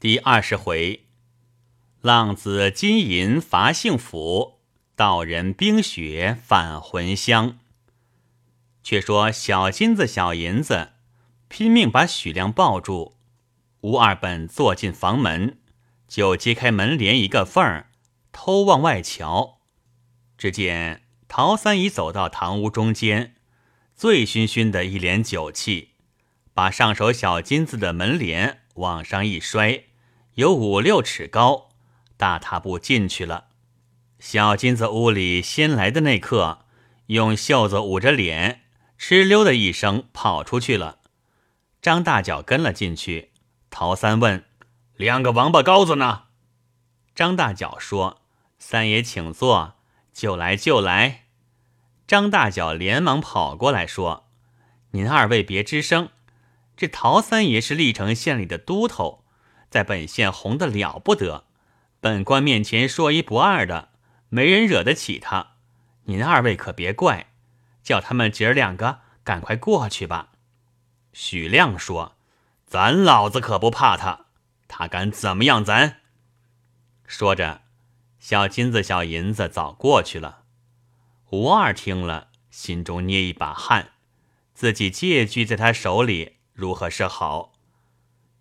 第二十回，浪子金银伐幸福，道人冰雪返魂乡。却说小金子、小银子拼命把许亮抱住，吴二本坐进房门，就揭开门帘一个缝儿，偷往外瞧。只见陶三姨走到堂屋中间，醉醺醺的一脸酒气，把上手小金子的门帘往上一摔。有五六尺高，大踏步进去了。小金子屋里先来的那刻，用袖子捂着脸，哧溜的一声跑出去了。张大脚跟了进去。陶三问：“两个王八羔子呢？”张大脚说：“三爷请坐，就来就来。”张大脚连忙跑过来说：“您二位别吱声，这陶三爷是历城县里的都头。”在本县红的了不得，本官面前说一不二的，没人惹得起他。您二位可别怪，叫他们姐儿两个赶快过去吧。许亮说：“咱老子可不怕他，他敢怎么样咱？”说着，小金子、小银子早过去了。吴二听了，心中捏一把汗，自己借据在他手里，如何是好？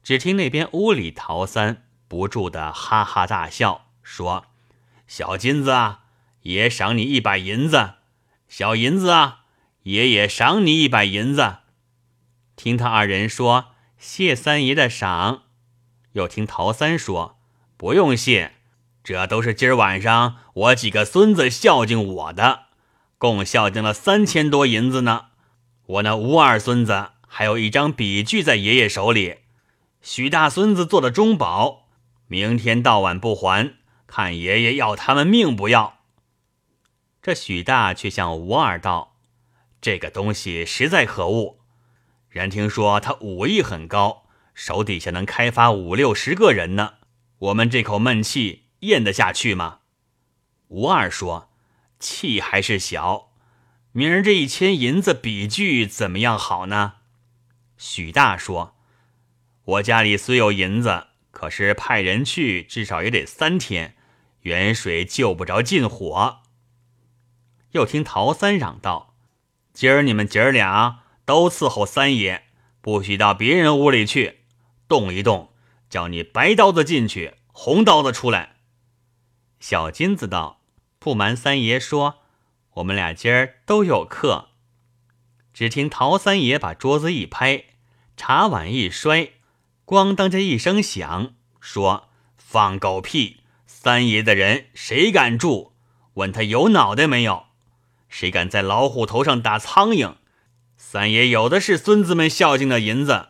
只听那边屋里，陶三不住的哈哈大笑，说：“小金子啊，爷赏你一百银子；小银子啊，爷也赏你一百银子。”听他二人说：“谢三爷的赏。”又听陶三说：“不用谢，这都是今儿晚上我几个孙子孝敬我的，共孝敬了三千多银子呢。我那吴二孙子还有一张笔据在爷爷手里。”许大孙子做的中宝，明天到晚不还，看爷爷要他们命不要。这许大却向吴二道：“这个东西实在可恶，人听说他武艺很高，手底下能开发五六十个人呢。我们这口闷气咽得下去吗？”吴二说：“气还是小，明儿这一千银子比句怎么样好呢？”许大说。我家里虽有银子，可是派人去至少也得三天，远水救不着近火。又听陶三嚷道：“今儿你们姐儿俩都伺候三爷，不许到别人屋里去，动一动，叫你白刀子进去，红刀子出来。”小金子道：“不瞒三爷说，我们俩今儿都有客。”只听陶三爷把桌子一拍，茶碗一摔。咣当这一声响，说：“放狗屁！三爷的人谁敢住？问他有脑袋没有？谁敢在老虎头上打苍蝇？三爷有的是孙子们孝敬的银子，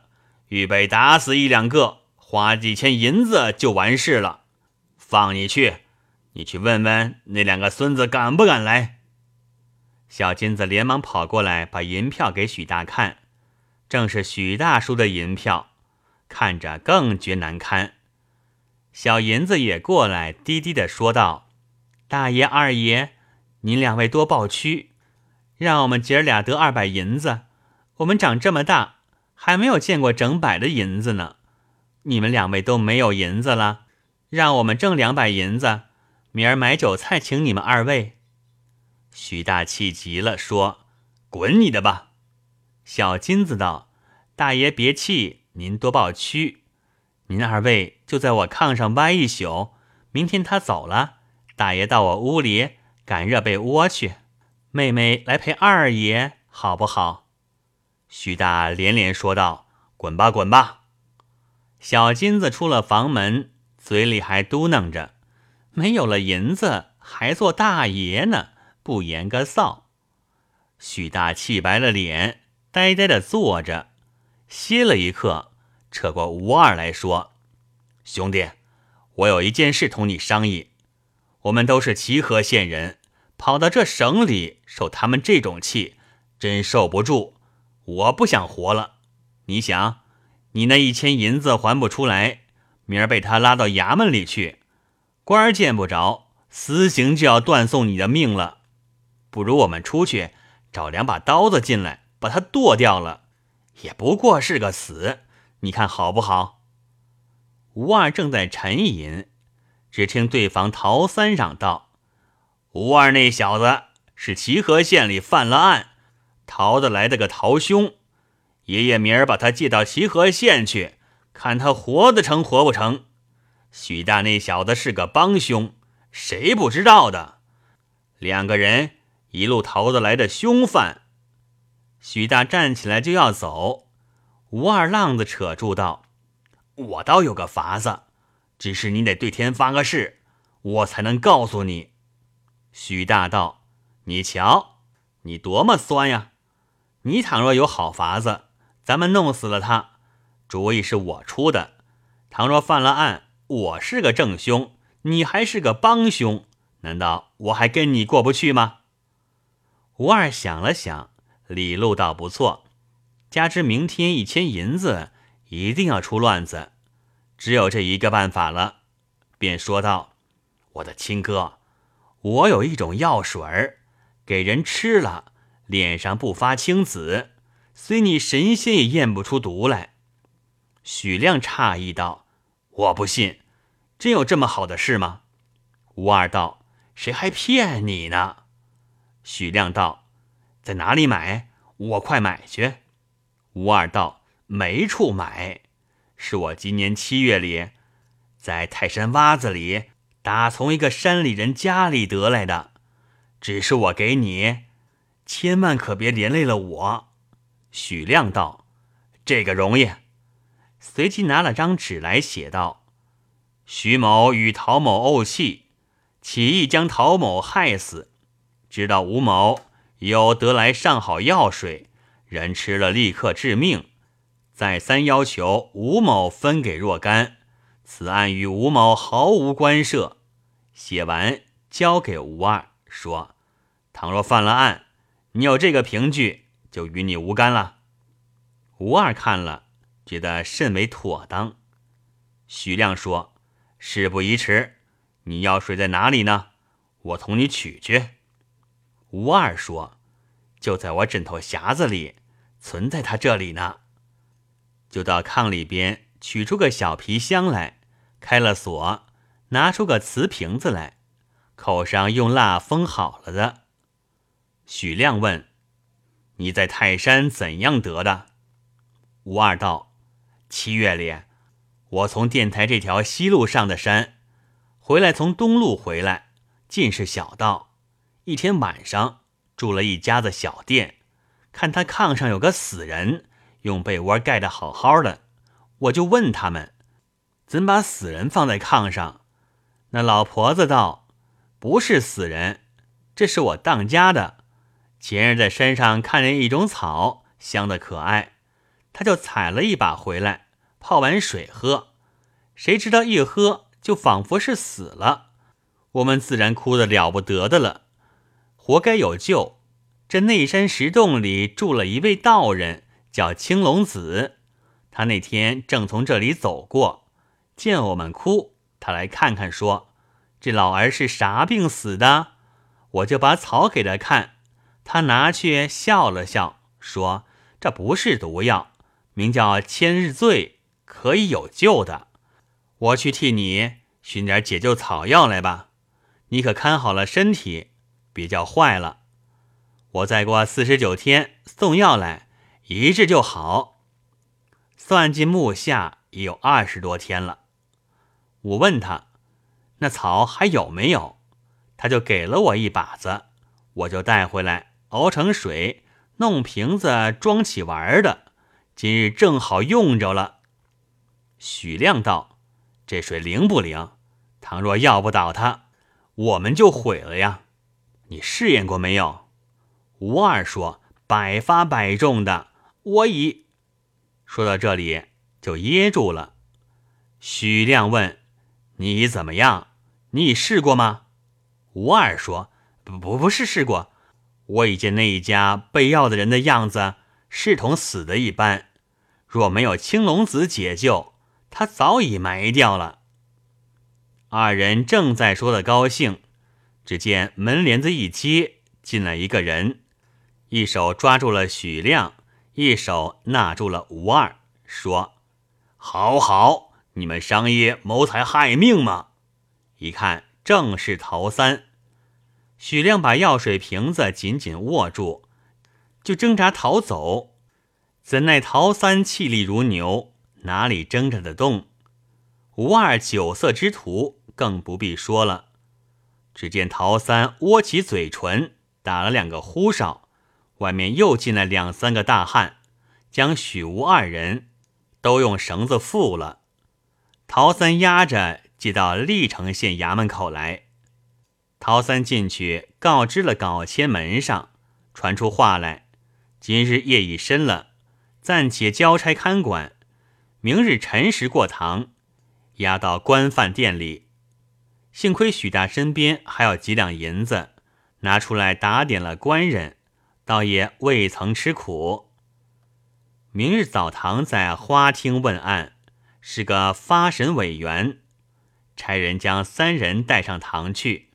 预备打死一两个，花几千银子就完事了。放你去，你去问问那两个孙子敢不敢来？”小金子连忙跑过来，把银票给许大看，正是许大叔的银票。看着更觉难堪，小银子也过来，低低的说道：“大爷、二爷，您两位多抱屈，让我们姐儿俩得二百银子。我们长这么大，还没有见过整百的银子呢。你们两位都没有银子了，让我们挣两百银子，明儿买酒菜请你们二位。”徐大气急了，说：“滚你的吧！”小金子道：“大爷别气。”您多抱屈，您二位就在我炕上歪一宿，明天他走了，大爷到我屋里赶热被窝去，妹妹来陪二爷，好不好？徐大连连说道：“滚吧，滚吧！”小金子出了房门，嘴里还嘟囔着：“没有了银子，还做大爷呢，不言个臊。”许大气白了脸，呆呆的坐着，歇了一刻。扯过吴二来说：“兄弟，我有一件事同你商议。我们都是齐河县人，跑到这省里受他们这种气，真受不住。我不想活了。你想，你那一千银子还不出来，明儿被他拉到衙门里去，官儿见不着，私刑就要断送你的命了。不如我们出去找两把刀子进来，把他剁掉了，也不过是个死。”你看好不好？吴二正在沉吟，只听对方陶三嚷道：“吴二那小子是齐河县里犯了案，逃得来的个逃凶。爷爷明儿把他接到齐河县去，看他活得成活不成。许大那小子是个帮凶，谁不知道的？两个人一路逃得来的凶犯。”许大站起来就要走，吴二浪子扯住道。我倒有个法子，只是你得对天发个誓，我才能告诉你。许大道，你瞧，你多么酸呀！你倘若有好法子，咱们弄死了他，主意是我出的。倘若犯了案，我是个正凶，你还是个帮凶，难道我还跟你过不去吗？吴二想了想，李路倒不错，加之明天一千银子。一定要出乱子，只有这一个办法了，便说道：“我的亲哥，我有一种药水儿，给人吃了，脸上不发青紫，虽你神仙也验不出毒来。”许亮诧异道：“我不信，真有这么好的事吗？”吴二道：“谁还骗你呢？”许亮道：“在哪里买？我快买去。”吴二道。没处买，是我今年七月里在泰山洼子里打从一个山里人家里得来的。只是我给你，千万可别连累了我。许亮道：“这个容易。”随即拿了张纸来写道：“徐某与陶某怄气，起意将陶某害死。知道吴某有得来上好药水，人吃了立刻致命。”再三要求吴某分给若干，此案与吴某毫无关涉。写完交给吴二，说：“倘若犯了案，你有这个凭据，就与你无干了。”吴二看了，觉得甚为妥当。徐亮说：“事不宜迟，你药水在哪里呢？我同你取去。”吴二说：“就在我枕头匣子里，存在他这里呢。”就到炕里边取出个小皮箱来，开了锁，拿出个瓷瓶子来，口上用蜡封好了的。许亮问：“你在泰山怎样得的？”吴二道：“七月里，我从电台这条西路上的山回来，从东路回来，尽是小道。一天晚上住了一家子小店，看他炕上有个死人。”用被窝盖得好好的，我就问他们，怎把死人放在炕上？那老婆子道：“不是死人，这是我当家的。前日在山上看见一种草，香的可爱，他就采了一把回来，泡完水喝。谁知道一喝就仿佛是死了，我们自然哭得了不得的了。活该有救。这内山石洞里住了一位道人。”叫青龙子，他那天正从这里走过，见我们哭，他来看看，说：“这老儿是啥病死的？”我就把草给他看，他拿去笑了笑，说：“这不是毒药，名叫千日醉，可以有救的。我去替你寻点解救草药来吧，你可看好了身体，别叫坏了。我再过四十九天送药来。”一治就好，算计木下也有二十多天了。我问他，那草还有没有？他就给了我一把子，我就带回来熬成水，弄瓶子装起玩的。今日正好用着了。许亮道：“这水灵不灵？倘若要不倒他，我们就毁了呀。你试验过没有？”吴二说：“百发百中的。”我已说到这里就噎住了。许亮问：“你怎么样？你试过吗？”吴二说：“不不不是试过。我已见那一家备药的人的样子，视同死的一般。若没有青龙子解救，他早已埋掉了。”二人正在说的高兴，只见门帘子一揭，进来一个人，一手抓住了许亮。一手拿住了吴二，说：“好好，你们商业谋财害命吗？一看正是陶三。许亮把药水瓶子紧紧握住，就挣扎逃走。怎奈陶三气力如牛，哪里挣扎得动？吴二酒色之徒更不必说了。只见陶三窝起嘴唇，打了两个呼哨，外面又进来两三个大汉，将许吴二人都用绳子缚了。陶三押着接到历城县衙门口来。陶三进去告知了稿签门上，传出话来：今日夜已深了，暂且交差看管，明日辰时过堂。押到官饭店里，幸亏许大身边还有几两银子，拿出来打点了官人，倒也未曾吃苦。明日早堂在花厅问案，是个发审委员，差人将三人带上堂去。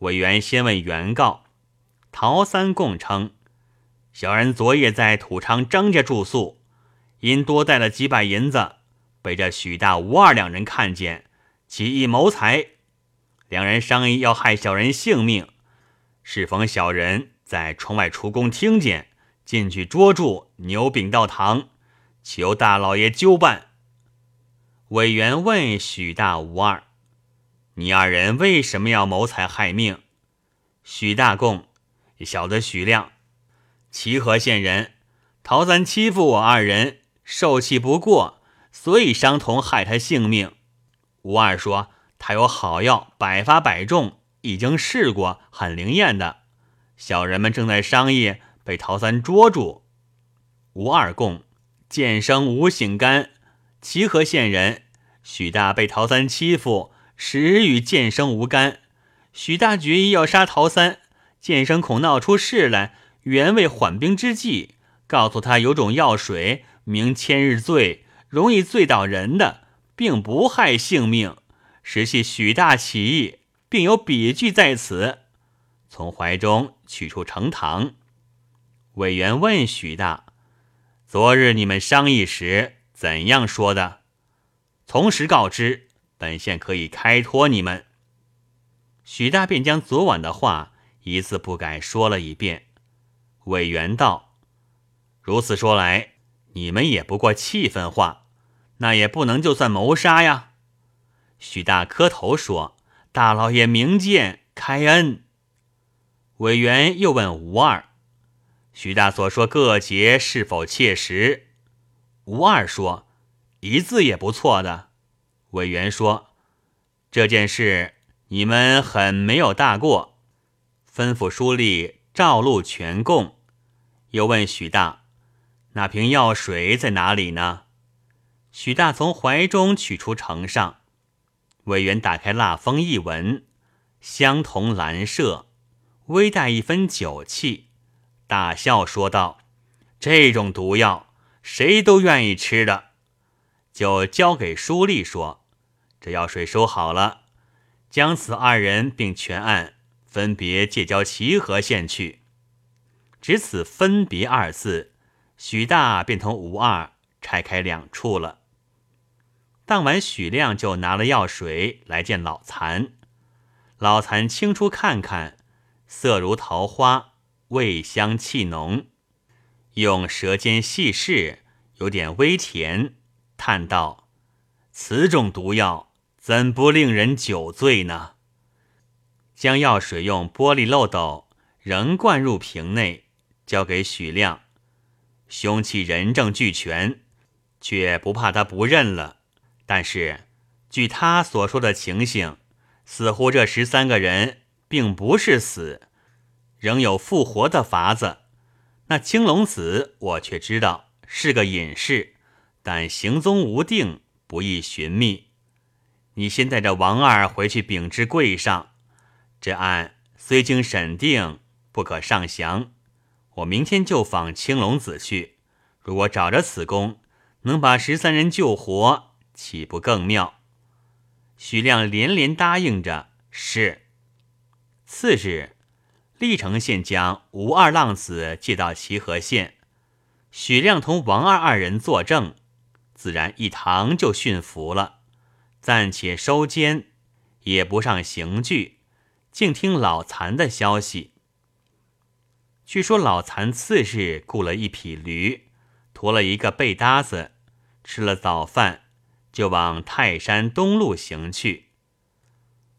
委员先问原告，陶三供称，小人昨夜在土昌张家住宿，因多带了几百银子。被这许大、吴二两人看见，起意谋财。两人商议要害小人性命，适逢小人在窗外出宫听见，进去捉住，牛禀道堂，求大老爷纠办。委员问许大、吴二：“你二人为什么要谋财害命？”许大供：“小的许亮，齐河县人，陶三欺负我二人，受气不过。”所以伤童害他性命。吴二说他有好药，百发百中，已经试过，很灵验的。小人们正在商议，被陶三捉住。吴二供剑生吴醒干，齐河县人。许大被陶三欺负，实与剑生无干。许大决意要杀陶三，剑生恐闹出事来，原为缓兵之计，告诉他有种药水，名千日醉。容易醉倒人的，并不害性命，实系许大起义，并有笔据在此。从怀中取出呈堂。委员问许大：“昨日你们商议时怎样说的？”从实告知，本县可以开脱你们。许大便将昨晚的话一字不改说了一遍。委员道：“如此说来，你们也不过气愤话。”那也不能就算谋杀呀！许大磕头说：“大老爷明鉴开恩。”委员又问吴二：“许大所说各节是否切实？”吴二说：“一字也不错的。”委员说：“这件事你们很没有大过，吩咐书吏照录全供。”又问许大：“那瓶药水在哪里呢？”许大从怀中取出呈上，委员打开蜡封一闻，相同蓝色，微带一分酒气，大笑说道：“这种毒药，谁都愿意吃的。”就交给书吏说：“这药水收好了，将此二人并全案分别借交齐河县去。”只此“分别”二字，许大便同吴二拆开两处了。当晚，许亮就拿了药水来见老残。老残清出看看，色如桃花，味香气浓，用舌尖细试，有点微甜，叹道：“此种毒药，怎不令人酒醉呢？”将药水用玻璃漏斗仍灌入瓶内，交给许亮。凶器人证俱全，却不怕他不认了。但是，据他所说的情形，似乎这十三个人并不是死，仍有复活的法子。那青龙子，我却知道是个隐士，但行踪无定，不易寻觅。你先带着王二回去禀知柜上，这案虽经审定，不可上详。我明天就访青龙子去，如果找着此功，能把十三人救活。岂不更妙？许亮连连答应着是。次日，历城县将吴二浪子借到齐河县，许亮同王二二人作证，自然一堂就驯服了。暂且收监，也不上刑具，静听老残的消息。据说老残次日雇了一匹驴，驮了一个背搭子，吃了早饭，就往泰山东路行去。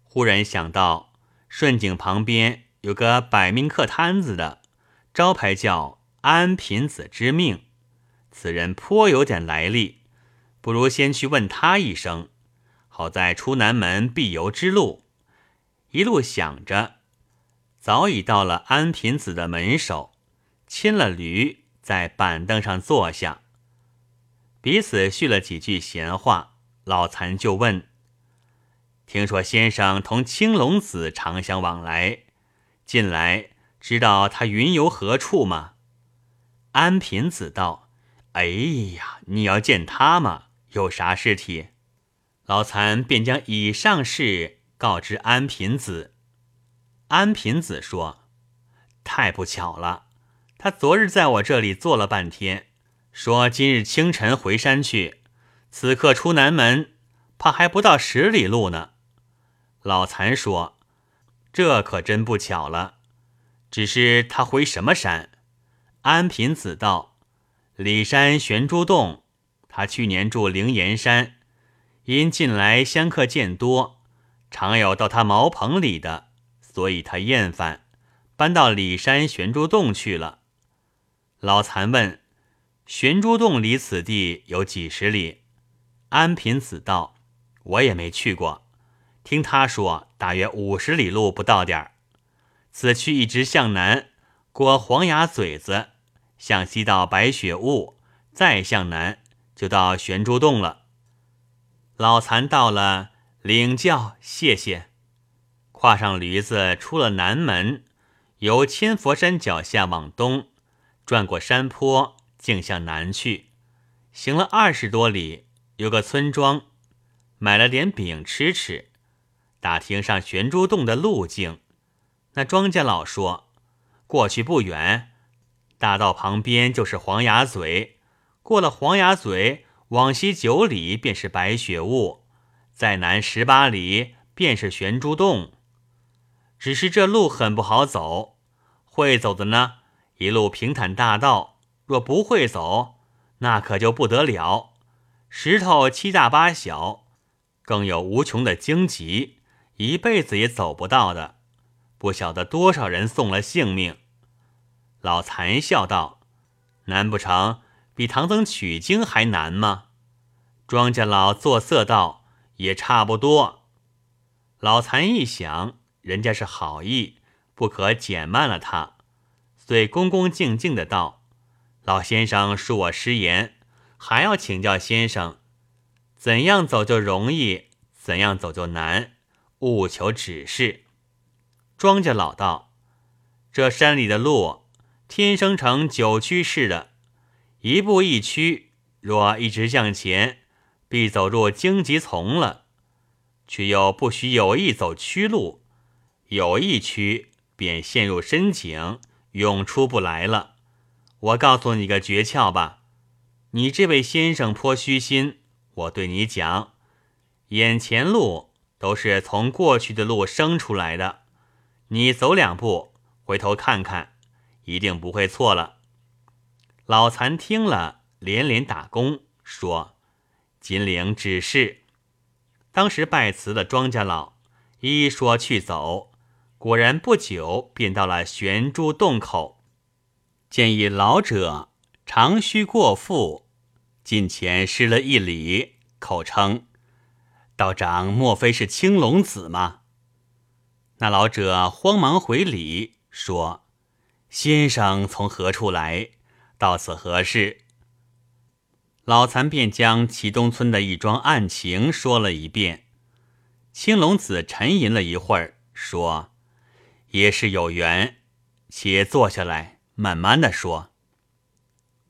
忽然想到顺景旁边有个摆命客摊子的，招牌叫安贫子之命，此人颇有点来历，不如先去问他一声，好在出南门必由之路。一路想着。早已到了安贫子的门首，牵了驴，在板凳上坐下，彼此叙了几句闲话。老残就问：“听说先生同青龙子常相往来，近来知道他云游何处吗？”安贫子道：“哎呀，你要见他吗？有啥事体？”老残便将以上事告知安贫子。安贫子说：“太不巧了，他昨日在我这里坐了半天，说今日清晨回山去，此刻出南门，怕还不到十里路呢。”老残说：“这可真不巧了，只是他回什么山？”安贫子道：“里山玄珠洞，他去年住灵岩山，因近来香客渐多，常有到他茅棚里的。”所以他厌烦，搬到里山玄珠洞去了。老残问：“玄珠洞离此地有几十里？”安贫子道：“我也没去过，听他说大约五十里路不到点儿。此去一直向南，过黄崖嘴子，向西到白雪雾，再向南就到玄珠洞了。”老残到了，领教，谢谢。跨上驴子，出了南门，由千佛山脚下往东，转过山坡，径向南去。行了二十多里，有个村庄，买了点饼吃吃。打听上玄珠洞的路径，那庄稼老说，过去不远，大道旁边就是黄崖嘴，过了黄崖嘴，往西九里便是白雪雾，再南十八里便是玄珠洞。只是这路很不好走，会走的呢，一路平坦大道；若不会走，那可就不得了，石头七大八小，更有无穷的荆棘，一辈子也走不到的。不晓得多少人送了性命。老残笑道：“难不成比唐僧取经还难吗？”庄稼老作色道：“也差不多。”老残一想。人家是好意，不可减慢了他，遂恭恭敬敬的道：“老先生恕我失言，还要请教先生，怎样走就容易，怎样走就难，务求指示。”庄稼老道：“这山里的路，天生成九曲式的，一步一曲，若一直向前，必走入荆棘丛了，却又不许有意走曲路。”有一曲便陷入深井，永出不来了。我告诉你个诀窍吧，你这位先生颇虚心，我对你讲，眼前路都是从过去的路生出来的，你走两步，回头看看，一定不会错了。老残听了，连连打工，说：“金陵指示。”当时拜辞的庄稼老，一说去走。果然不久便到了玄珠洞口，见一老者长须过腹，近前施了一礼，口称：“道长莫非是青龙子吗？”那老者慌忙回礼说：“先生从何处来？到此何事？”老残便将祁东村的一桩案情说了一遍。青龙子沉吟了一会儿，说。也是有缘，且坐下来慢慢的说。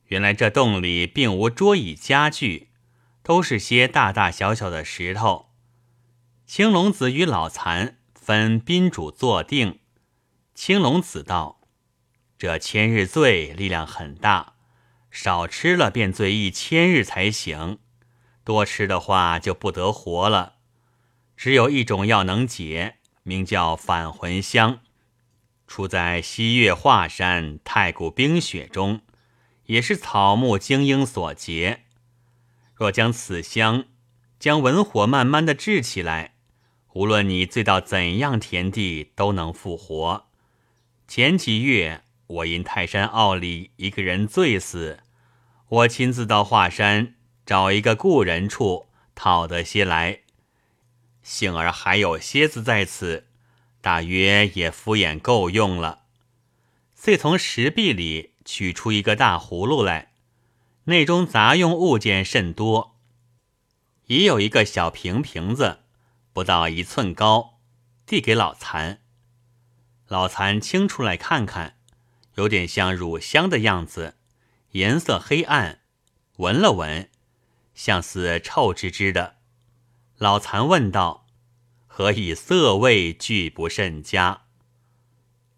原来这洞里并无桌椅家具，都是些大大小小的石头。青龙子与老残分宾主坐定。青龙子道：“这千日醉力量很大，少吃了便醉一千日才行，多吃的话就不得活了。只有一种药能解，名叫返魂香，出在西岳华山太古冰雪中，也是草木精英所结。若将此香将文火慢慢的制起来，无论你醉到怎样田地，都能复活。前几月，我因泰山坳里一个人醉死，我亲自到华山找一个故人处讨得些来。幸而还有蝎子在此，大约也敷衍够用了。遂从石壁里取出一个大葫芦来，内中杂用物件甚多，已有一个小瓶瓶子，不到一寸高，递给老残。老残清出来看看，有点像乳香的样子，颜色黑暗，闻了闻，像似臭吱吱的。老残问道：“何以色味俱不甚佳？”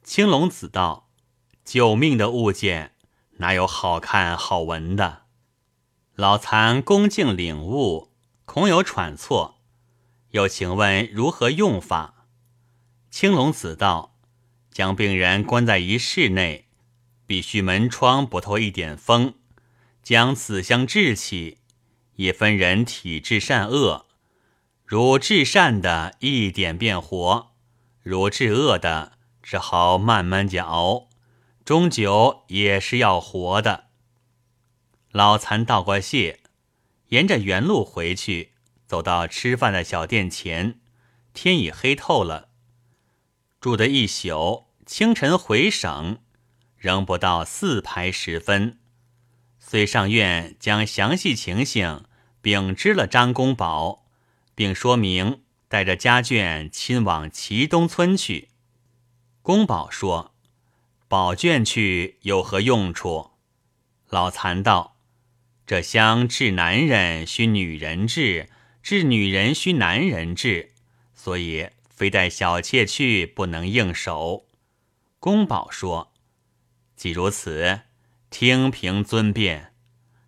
青龙子道：“救命的物件，哪有好看好闻的？”老残恭敬领悟，恐有喘错，又请问如何用法。青龙子道：“将病人关在一室内，必须门窗不透一点风，将此香制起，也分人体质善恶。”如治善的，一点便活；如治恶的，只好慢慢地熬，终究也是要活的。老残道过谢，沿着原路回去，走到吃饭的小店前，天已黑透了。住的一宿，清晨回省，仍不到四排时分，遂上院将详细情形禀知了张公宝。并说明带着家眷亲往祁东村去。公宝说：“宝卷去有何用处？”老残道：“这香治男人需女人治，治女人需男人治，所以非带小妾去不能应手。”公宝说：“既如此，听凭尊便，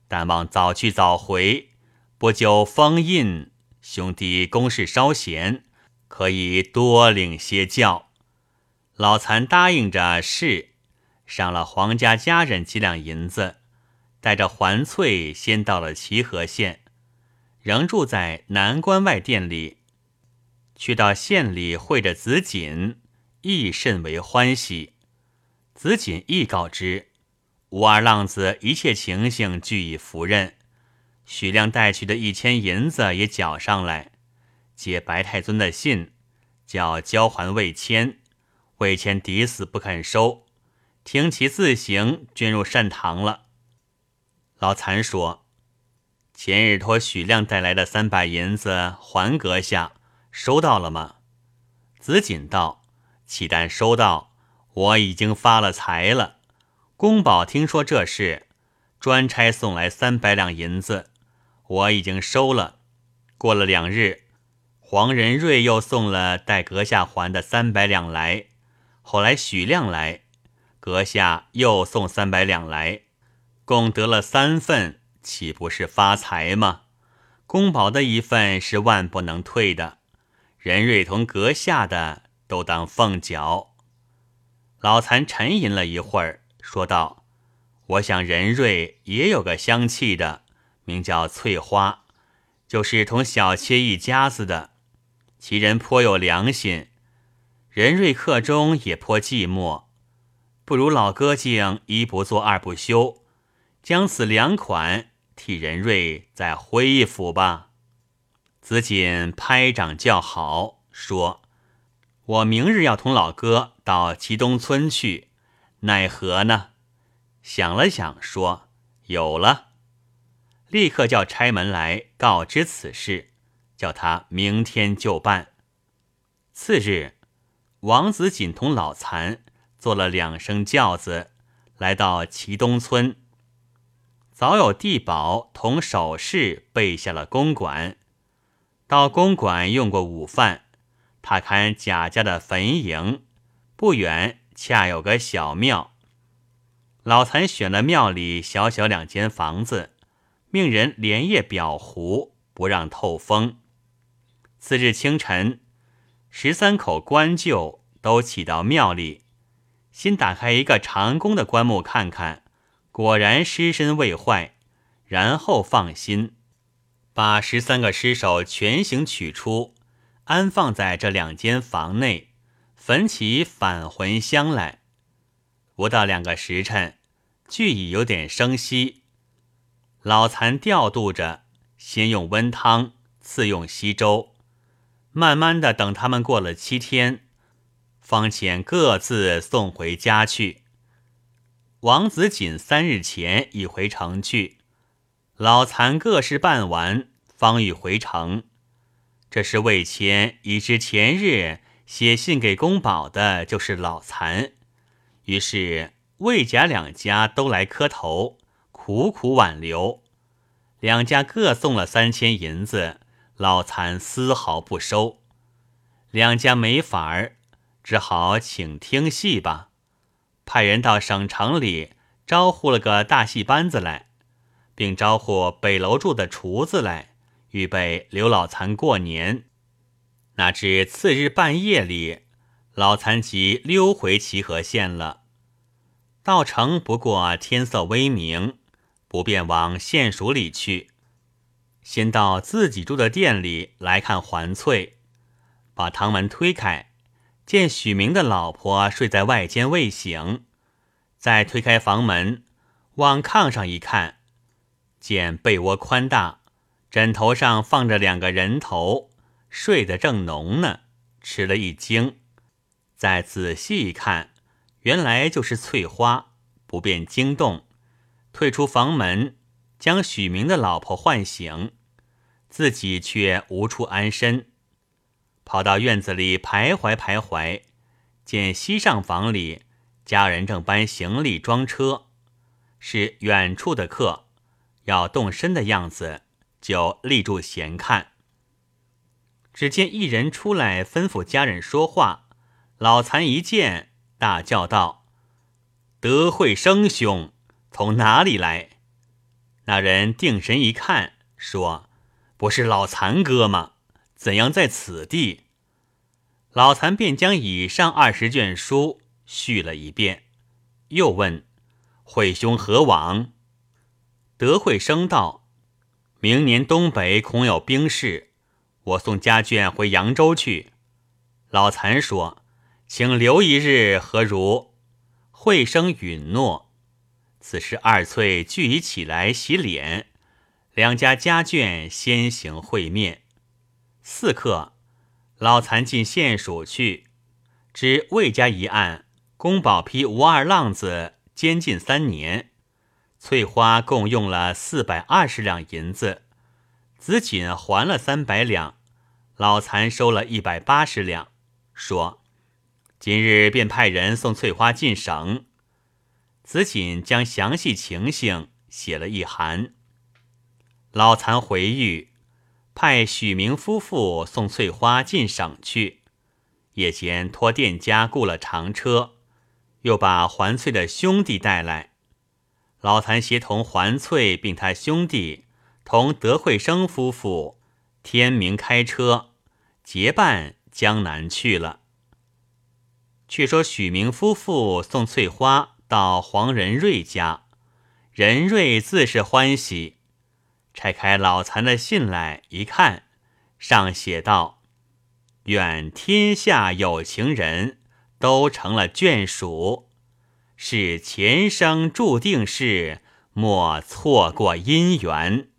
但望早去早回，不久封印。”兄弟公事稍闲，可以多领些教。老残答应着，是赏了黄家家人几两银子，带着环翠先到了齐河县，仍住在南关外店里。去到县里会着子锦，亦甚为欢喜。子锦亦告知吴二浪子一切情形，俱已服认。许亮带去的一千银子也缴上来，接白太尊的信，叫交还魏谦。魏谦抵死不肯收，听其自行捐入善堂了。老残说：“前日托许亮带来的三百银子还阁下，收到了吗？”子锦道：“岂但收到，我已经发了财了。公宝听说这事，专差送来三百两银子。”我已经收了。过了两日，黄仁瑞又送了待阁下还的三百两来。后来许亮来，阁下又送三百两来，共得了三份，岂不是发财吗？公宝的一份是万不能退的，仁瑞同阁下的都当奉缴。老残沉吟了一会儿，说道：“我想仁瑞也有个香气的。”名叫翠花，就是同小妾一家子的。其人颇有良心，仁瑞客中也颇寂寞。不如老哥竟一不做二不休，将此两款替仁瑞再挥一斧吧。子锦拍掌叫好，说：“我明日要同老哥到祁东村去，奈何呢？”想了想，说：“有了。”立刻叫差门来告知此事，叫他明天就办。次日，王子锦同老残坐了两声轿子，来到祁东村。早有地保同守侍备下了公馆。到公馆用过午饭，他看贾家的坟茔，不远恰有个小庙。老残选了庙里小小两间房子。命人连夜裱糊，不让透风。次日清晨，十三口官舅都起到庙里，先打开一个长工的棺木看看，果然尸身未坏，然后放心，把十三个尸首全行取出，安放在这两间房内，焚起返魂香来。不到两个时辰，俱已有点生息。老残调度着，先用温汤，次用稀粥，慢慢的等他们过了七天，方遣各自送回家去。王子锦三日前已回城去，老残各事办完，方欲回城。这是魏谦已知前日写信给公宝的，就是老残，于是魏贾两家都来磕头。苦苦挽留，两家各送了三千银子，老残丝毫不收。两家没法儿，只好请听戏吧。派人到省城里招呼了个大戏班子来，并招呼北楼住的厨子来，预备刘老残过年。哪知次日半夜里，老残即溜回齐河县了。到城不过天色微明。不便往县署里去，先到自己住的店里来看环翠，把堂门推开，见许明的老婆睡在外间未醒，再推开房门，往炕上一看，见被窝宽大，枕头上放着两个人头，睡得正浓呢，吃了一惊，再仔细一看，原来就是翠花，不便惊动。退出房门，将许明的老婆唤醒，自己却无处安身，跑到院子里徘徊徘徊，见西上房里家人正搬行李装车，是远处的客，要动身的样子，就立住闲看。只见一人出来吩咐家人说话，老残一见，大叫道：“德惠生兄！”从哪里来？那人定神一看，说：“不是老残哥吗？怎样在此地？”老残便将以上二十卷书续了一遍，又问：“惠兄何往？”德惠生道：“明年东北恐有兵事，我送家眷回扬州去。”老残说：“请留一日，何如？”惠生允诺。此时二翠俱已起来洗脸，两家家眷先行会面。四刻，老残进县署去，知魏家一案，宫保批吴二浪子监禁三年，翠花共用了四百二十两银子，子锦还了三百两，老残收了一百八十两，说今日便派人送翠花进省。子锦将详细情形写了一函。老残回谕，派许明夫妇送翠花进省去。夜间托店家雇了长车，又把环翠的兄弟带来。老谭协同环翠并他兄弟同德惠生夫妇，天明开车结伴江南去了。却说许明夫妇送翠花。到黄仁瑞家，仁瑞自是欢喜。拆开老残的信来一看，上写道：“愿天下有情人都成了眷属，是前生注定事，莫错过姻缘。”